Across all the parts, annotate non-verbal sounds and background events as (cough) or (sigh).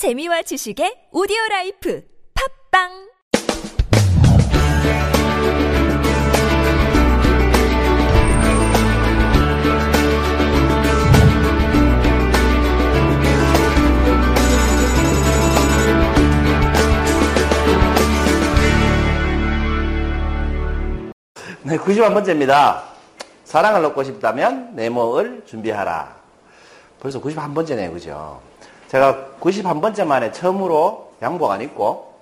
재미와 지식의 오디오 라이프 팝빵 네, 91번째입니다. 사랑을 얻고 싶다면 네모를 준비하라. 벌써 91번째네요, 그죠? 제가 91번째 만에 처음으로 양복 안 입고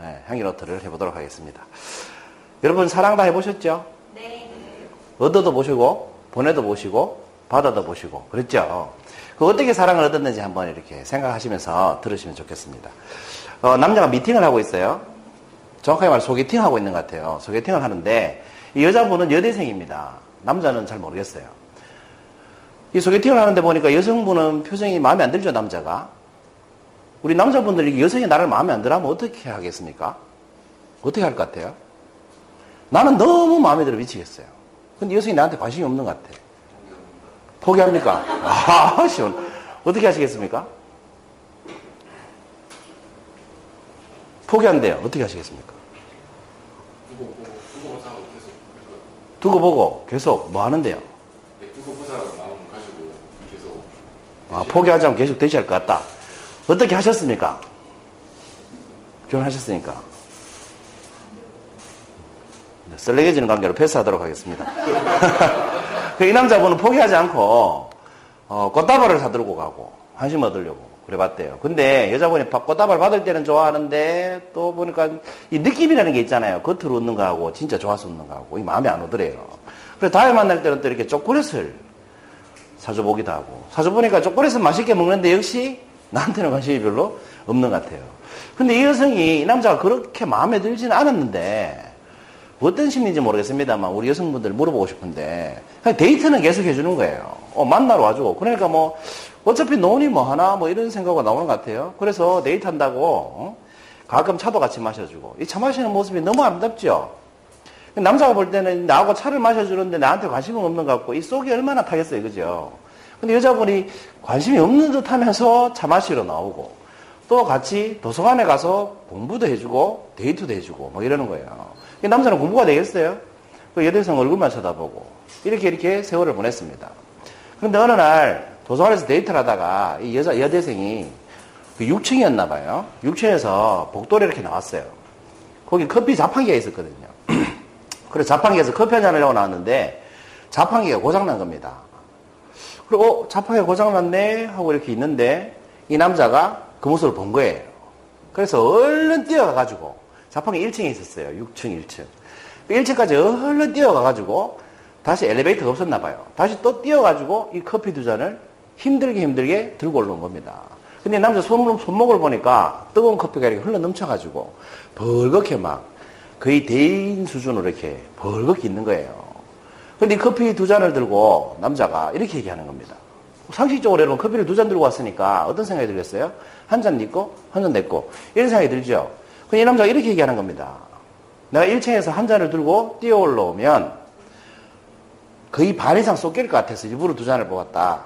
네, 향기노트를 해보도록 하겠습니다. 여러분 사랑 다 해보셨죠? 네. 얻어도 보시고 보내도 보시고 받아도 보시고 그랬죠? 그 어떻게 사랑을 얻었는지 한번 이렇게 생각하시면서 들으시면 좋겠습니다. 어, 남자가 미팅을 하고 있어요. 정확하게 말해 소개팅 하고 있는 것 같아요. 소개팅을 하는데 이 여자분은 여대생입니다. 남자는 잘 모르겠어요. 이 소개팅을 하는데 보니까 여성분은 표정이 마음에 안 들죠, 남자가. 우리 남자분들이 여성이 나를 마음에 안 들어 하면 어떻게 하겠습니까? 어떻게 할 것 같아요? 나는 너무 마음에 들어 미치겠어요. 근데 여성이 나한테 관심이 없는 것 같아. 포기합니까? (laughs) 아, 시원. 어떻게 하시겠습니까? 포기한대요. 어떻게 하시겠습니까? 두고 보고 계속 뭐 하는데요? 아, 포기하자면 계속 되셔야 할 것 같다. 어떻게 하셨습니까? 결혼하셨으니까. 네, 썰레개지는 관계로 패스하도록 하겠습니다. (laughs) 이 남자분은 포기하지 않고, 어, 꽃다발을 사들고 가고, 관심 얻으려고 그래 봤대요. 근데 여자분이 꽃다발 받을 때는 좋아하는데, 또 보니까 이 느낌이라는 게 있잖아요. 겉으로 웃는 거하고, 진짜 좋아서 웃는 거하고, 이 마음에 안 오더래요. 그래서 다음에 만날 때는 또 이렇게 초콜릿을 사줘보기도 하고, 사줘보니까 초콜릿은 맛있게 먹는데 역시 나한테는 관심이 별로 없는 것 같아요. 근데 이 여성이 이 남자가 그렇게 마음에 들지는 않았는데 어떤 심리인지 모르겠습니다만 우리 여성분들 물어보고 싶은데 데이트는 계속 해주는 거예요. 어, 만나러 와주고 그러니까 뭐 어차피 노니 뭐 하나 뭐 이런 생각이 나오는 것 같아요. 그래서 데이트 한다고 어? 가끔 차도 같이 마셔주고 이 차 마시는 모습이 너무 아름답죠. 남자가 볼 때는 나하고 차를 마셔주는데 나한테 관심은 없는 것 같고 이 속이 얼마나 타겠어요, 그죠? 근데 여자분이 관심이 없는 듯 하면서 차 마시러 나오고 또 같이 도서관에 가서 공부도 해주고 데이트도 해주고 뭐 이러는 거예요. 남자는 공부가 되겠어요? 그 여대생 얼굴만 쳐다보고 이렇게 이렇게 세월을 보냈습니다. 그런데 어느 날 도서관에서 데이트를 하다가 이 여자 여대생이 그 6층이었나 봐요. 6층에서 복도에 이렇게 나왔어요. 거기 커피 자판기가 있었거든요. 그래서 자판기에서 커피 한 잔을 하고 나왔는데 자판기가 고장난 겁니다. 그리고 어, 자판기가 고장났네 하고 이렇게 있는데 이 남자가 그 모습을 본 거예요. 그래서 얼른 뛰어가가지고 자판기 1층에 있었어요. 6층, 1층. 1층까지 얼른 뛰어가가지고 다시 엘리베이터가 없었나 봐요. 다시 또 뛰어가지고 이 커피 두 잔을 힘들게 힘들게 들고 올라온 겁니다. 근데 남자 손목, 손목을 보니까 뜨거운 커피가 이렇게 흘러 넘쳐가지고 벌겋게 막 거의 대인 수준으로 이렇게 벌겋게 있는 거예요. 근데 커피 두 잔을 들고 남자가 이렇게 얘기하는 겁니다. 상식적으로 여러분 커피를 두 잔 들고 왔으니까 어떤 생각이 들겠어요? 한잔 니꺼, 한잔 내꺼. 이런 생각이 들죠? 근데 이 남자가 이렇게 얘기하는 겁니다. 내가 1층에서 한 잔을 들고 뛰어 올라오면 거의 반 이상 쏟길 것 같아서 일부러 두 잔을 뽑았다.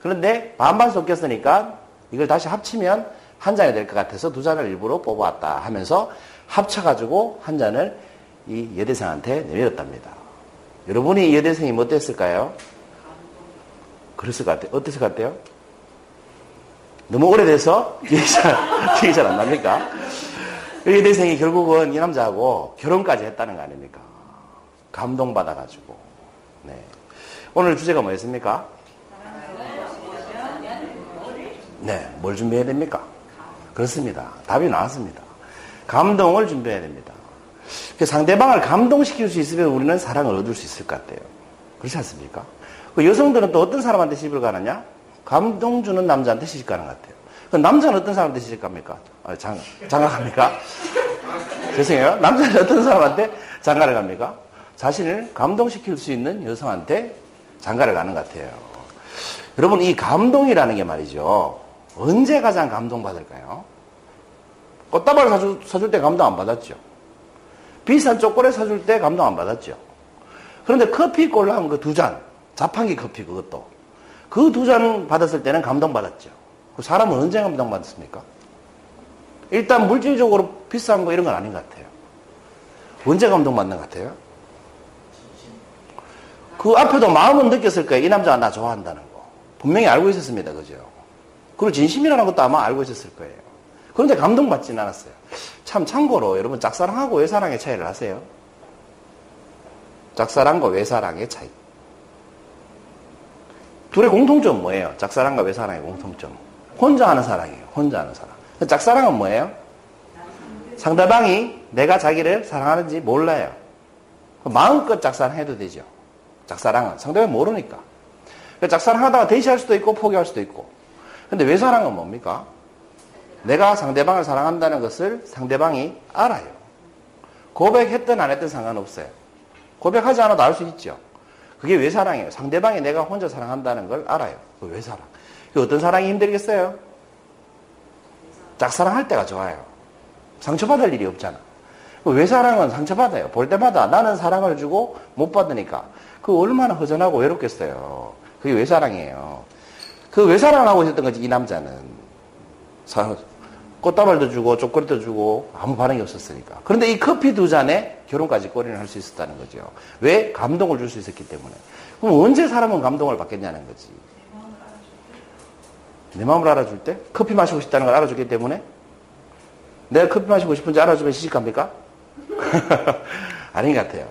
그런데 반반 쏟겼으니까 이걸 다시 합치면 한 잔이 될 것 같아서 두 잔을 일부러 뽑아왔다 하면서 합쳐가지고 한 잔을 이 여대생한테 내밀었답니다. 여러분이 이 여대생이 뭐 어땠을까요? 그랬을 것 같아요. 어땠을 것 같아요? 너무 오래돼서 (laughs) 기억이 잘, 기억이 잘 안 납니까? 이 여대생이 결국은 이 남자하고 결혼까지 했다는 거 아닙니까? 감동받아가지고. 네. 오늘 주제가 뭐였습니까? 네. 뭘 준비해야 됩니까? 그렇습니다. 답이 나왔습니다. 감동을 준비해야 됩니다. 상대방을 감동시킬 수 있으면 우리는 사랑을 얻을 수 있을 것 같아요. 그렇지 않습니까? 그 여성들은 또 어떤 사람한테 시집을 가느냐? 감동 주는 남자한테 시집 가는 것 같아요. 그 남자는 어떤 사람한테 시집 갑니까? 아, 장, 장가갑니까? (laughs) 죄송해요. 남자는 어떤 사람한테 장가를 갑니까? 자신을 감동시킬 수 있는 여성한테 장가를 가는 것 같아요. 여러분, 이 감동이라는 게 말이죠. 언제 가장 감동받을까요? 꽃다발 사줄, 사줄 때 감동 안 받았죠. 비싼 초콜릿 사줄 때 감동 안 받았죠. 그런데 커피 꼴랑 그두 잔, 자판기 커피 그것도. 그 두 잔 받았을 때는 감동받았죠. 그 사람은 언제 감동받습니까? 일단 물질적으로 비싼 거 이런 건 아닌 것 같아요. 언제 감동받는 것 같아요? 그 앞에도 마음은 느꼈을 거예요. 이 남자가 나 좋아한다는 거. 분명히 알고 있었습니다. 그죠? 그리고 진심이라는 것도 아마 알고 있었을 거예요. 그런데 감동받지는 않았어요. 참 참고로 여러분 짝사랑하고 외사랑의 차이를 아세요? 짝사랑과 외사랑의 차이. 둘의 공통점 뭐예요? 짝사랑과 외사랑의 공통점. 혼자 하는 사랑이에요. 혼자 하는 사랑. 짝사랑은 뭐예요? 상대방이 내가 자기를 사랑하는지 몰라요. 마음껏 짝사랑해도 되죠. 짝사랑은 상대방이 모르니까. 짝사랑하다가 대시할 수도 있고 포기할 수도 있고. 근데 외사랑은 뭡니까? 내가 상대방을 사랑한다는 것을 상대방이 알아요. 고백했든 안 했든 상관없어요. 고백하지 않아도 알 수 있죠. 그게 외사랑이에요. 상대방이 내가 혼자 사랑한다는 걸 알아요. 그 외사랑. 그 어떤 사랑이 힘들겠어요? 짝사랑할 때가 좋아요. 상처받을 일이 없잖아. 그 외사랑은 상처받아요. 볼 때마다 나는 사랑을 주고 못 받으니까. 그 얼마나 허전하고 외롭겠어요. 그게 외사랑이에요. 그 외사랑하고 있었던 거지, 이 남자는. 꽃다발도 주고, 초콜릿도 주고, 아무 반응이 없었으니까. 그런데 이 커피 두 잔에 결혼까지 꼬리를 할 수 있었다는 거죠. 왜? 감동을 줄 수 있었기 때문에. 그럼 언제 사람은 감동을 받겠냐는 거지. 내 마음을 알아줄 때? 커피 마시고 싶다는 걸 알아주기 때문에? 내가 커피 마시고 싶은지 알아주면 시집갑니까? (laughs) 아닌 것 같아요.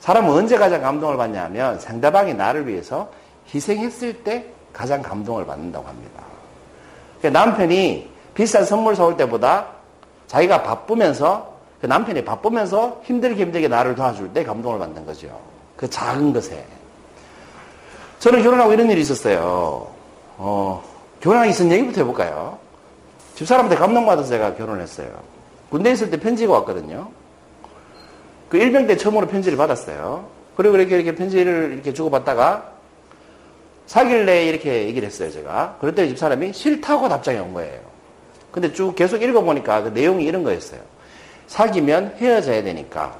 사람은 언제 가장 감동을 받냐 하면 상대방이 나를 위해서 희생했을 때 가장 감동을 받는다고 합니다. 그러니까 남편이 비싼 선물 사올 때보다 자기가 바쁘면서 그 남편이 바쁘면서 힘들게 힘들게 나를 도와줄 때 감동을 받는 거죠. 그 작은 것에. 저는 결혼하고 이런 일이 있었어요. 어, 결혼하기 전 얘기부터 해볼까요? 집사람한테 감동받아서 제가 결혼을 했어요. 군대에 있을 때 편지가 왔거든요. 그 일병 때 처음으로 편지를 받았어요. 그리고 이렇게 이렇게 편지를 이렇게 주고받다가 사귈래 이렇게 얘기를 했어요, 제가. 그랬더니 집사람이 싫다고 답장이 온 거예요. 근데 쭉 계속 읽어보니까 그 내용이 이런 거였어요. 사귀면 헤어져야 되니까.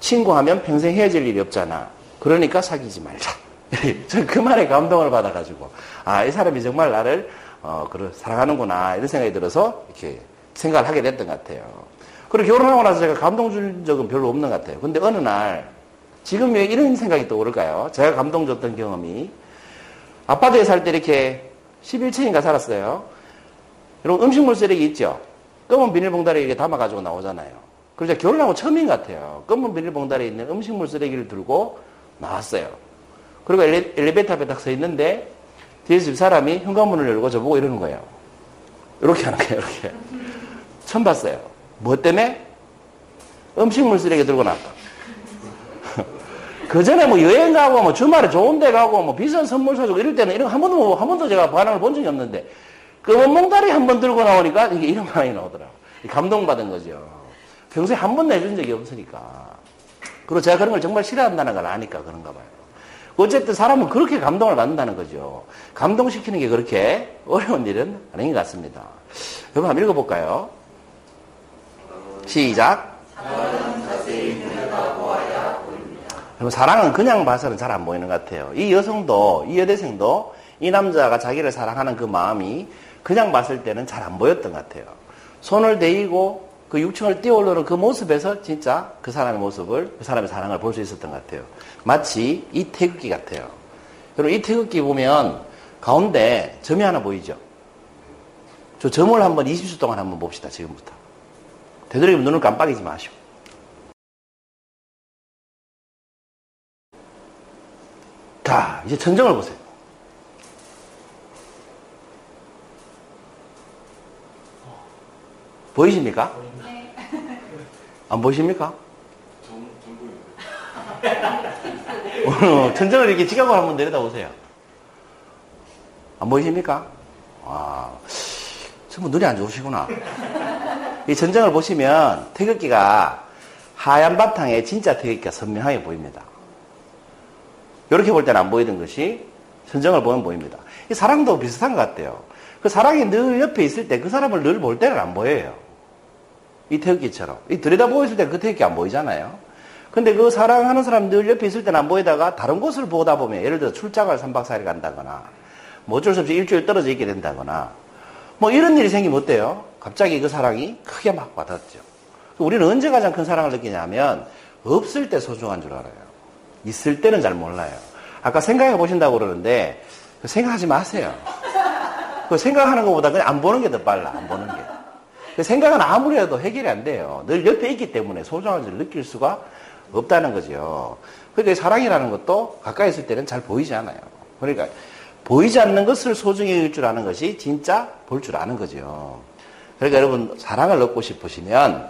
친구하면 평생 헤어질 일이 없잖아. 그러니까 사귀지 말자. (laughs) 그 말에 감동을 받아가지고, 아, 이 사람이 정말 나를, 어, 그래, 사랑하는구나. 이런 생각이 들어서 이렇게 생각을 하게 됐던 것 같아요. 그리고 결혼하고 나서 제가 감동 준 적은 별로 없는 것 같아요. 근데 어느 날, 지금 왜 이런 생각이 떠오를까요? 제가 감동 줬던 경험이, 아파트에 살 때 이렇게 11층인가 살았어요. 여러분, 음식물 쓰레기 있죠? 검은 비닐봉다리에 이렇게 담아가지고 나오잖아요. 그래서 결혼하고 처음인 것 같아요. 검은 비닐봉다리에 있는 음식물 쓰레기를 들고 나왔어요. 그리고 엘리, 베이터 앞에 딱 서 있는데 뒤에서 집 사람이 현관문을 열고 저보고 이러는 거예요. 이렇게 하는 거예요, 이렇게. 처음 봤어요. 뭐 때문에? 음식물 쓰레기 들고 나왔다. (laughs) 그 전에 뭐 여행 가고 뭐 주말에 좋은 데 가고 뭐 비싼 선물 사주고 이럴 때는 이런 한 번도, 한 번도 제가 반응을 본 적이 없는데 검은 몽다리 한 번 들고 나오니까 이게 이런 반응이 나오더라고. 감동받은 거죠. 평소에 한 번도 해준 적이 없으니까. 그리고 제가 그런 걸 정말 싫어한다는 걸 아니까 그런가 봐요. 어쨌든 사람은 그렇게 감동을 받는다는 거죠. 감동시키는 게 그렇게 어려운 일은 아닌 것 같습니다. 여러분 한번 읽어볼까요? 시작. 여러분 사랑은 그냥 봐서는 잘 안 보이는 것 같아요. 이 여성도 이 여대생도 이 남자가 자기를 사랑하는 그 마음이 그냥 봤을 때는 잘 안 보였던 것 같아요. 손을 대이고 그 6층을 뛰어오르는 그 모습에서 진짜 그 사람의 모습을, 그 사람의 사랑을 볼 수 있었던 것 같아요. 마치 이 태극기 같아요. 여러분, 이 태극기 보면 가운데 점이 하나 보이죠? 저 점을 한번 20초 동안 한번 봅시다, 지금부터. 되도록이면 눈을 깜빡이지 마시고. 자, 이제 천정을 보세요. 보이십니까? 안 보이십니까? 천정을 이렇게 지각을 한번 내려다 보세요. 안 보이십니까? 와, 전부 눈이 안 좋으시구나. 이 전정을 보시면 태극기가 하얀 바탕에 진짜 태극기가 선명하게 보입니다. 이렇게 볼 때는 안 보이던 것이 전정을 보면 보입니다. 이 사랑도 비슷한 것 같아요. 그 사랑이 늘 옆에 있을 때 그 사람을 늘 볼 때는 안 보여요. 이 태극기처럼. 이 들여다 보였을 때 그 태극기 안 보이잖아요. 근데 그 사랑하는 사람 늘 옆에 있을 때는 안 보이다가 다른 곳을 보다 보면 예를 들어 출장을 3박 4일 간다거나 뭐 어쩔 수 없이 일주일 떨어져 있게 된다거나 뭐 이런 일이 생기면 어때요? 갑자기 그 사랑이 크게 막 와닿죠. 우리는 언제 가장 큰 사랑을 느끼냐면 없을 때 소중한 줄 알아요. 있을 때는 잘 몰라요. 아까 생각해 보신다고 그러는데 생각하지 마세요. 그 생각하는 것보다 그냥 안 보는 게 더 빨라. 안 보는 게. 그 생각은 아무리 해도 해결이 안 돼요. 늘 옆에 있기 때문에 소중한지를 느낄 수가 없다는 거죠. 그러니까 사랑이라는 것도 가까이 있을 때는 잘 보이지 않아요. 그러니까 보이지 않는 것을 소중히 여길 줄 아는 것이 진짜 볼 줄 아는 거죠. 그러니까 여러분 사랑을 얻고 싶으시면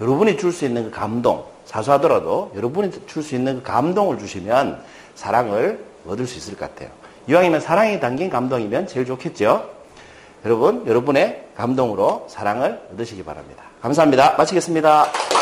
여러분이 줄 수 있는 그 감동, 사소하더라도 여러분이 줄 수 있는 그 감동을 주시면 사랑을 얻을 수 있을 것 같아요. 이왕이면 사랑이 담긴 감동이면 제일 좋겠죠? 여러분, 여러분의 감동으로 사랑을 얻으시기 바랍니다. 감사합니다. 마치겠습니다.